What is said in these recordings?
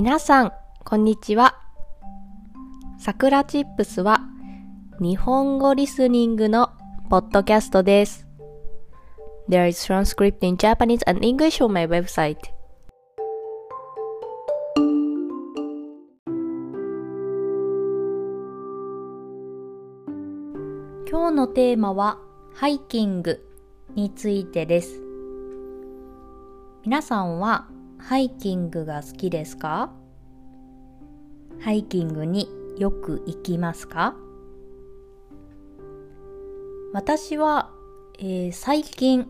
皆さん、こんにちは。さくらチップスは日本語リスニングのポッドキャストです。There is transcript in Japanese and English on my website. 今日のテーマはハイキングについてです。皆さんはハイキングが好きですか？ハイキングによく行きますか？私は、えー最近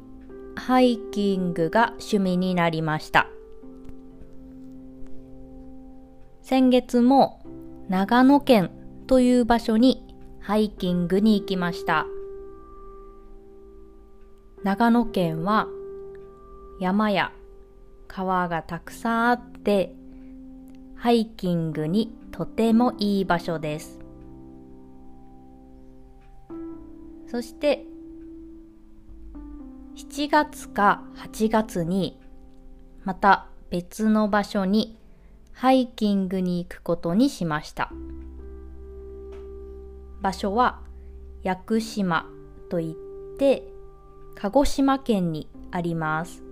ハイキングが趣味になりました。先月も長野県という場所にハイキングに行きました。長野県は山や川がたくさんあってハイキングにとてもいい場所です。そして7月か8月にまた別の場所にハイキングに行くことにしました。場所は屋久島といって鹿児島県にあります。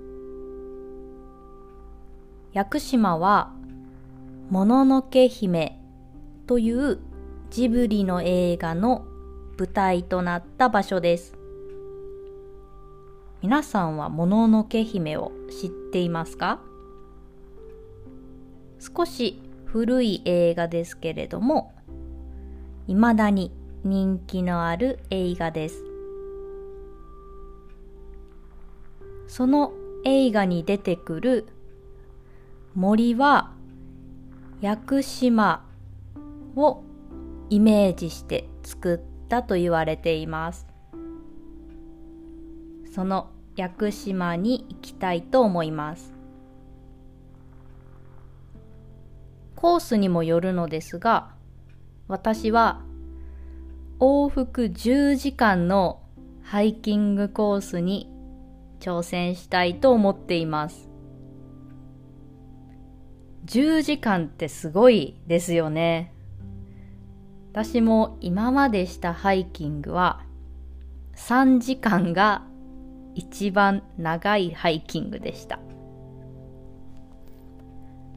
屋久島はもののけ姫というジブリの映画の舞台となった場所です。皆さんはもののけ姫を知っていますか？少し古い映画ですけれども、未だに人気のある映画です。その映画に出てくる森は屋久島をイメージして作ったと言われています。その屋久島に行きたいと思います。コースにもよるのですが、私は往復10時間のハイキングコースに挑戦したいと思っています。10時間ってすごいですよね。私も今までしたハイキングは3時間が一番長いハイキングでした。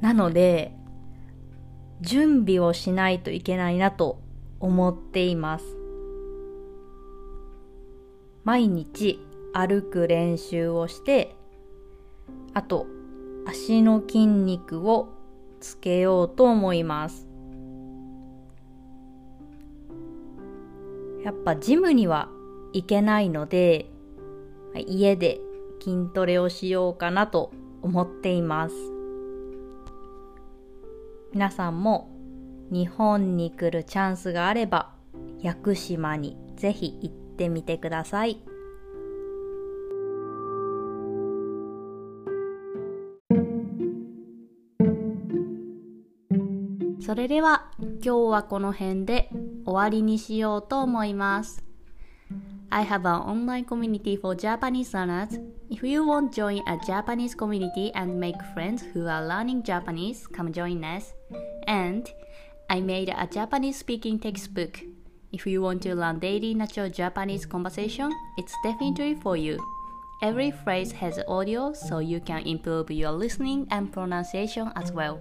なので、準備をしないといけないなと思っています。毎日歩く練習をして、あと足の筋肉をつけようと思います。やっぱジムには行けないので、家で筋トレをしようかなと思っています。皆さんも日本に来るチャンスがあれば、屋久島にぜひ行ってみてください。それでは今日はこの辺で終わりにしようと思います。I have an online community for Japanese learners. If you want to join a Japanese community and make friends who are learning Japanese, come join us. And I made a Japanese speaking textbook. If you want to learn daily natural Japanese conversation, it's definitely for you. Every phrase has audio so you can improve your listening and pronunciation as well.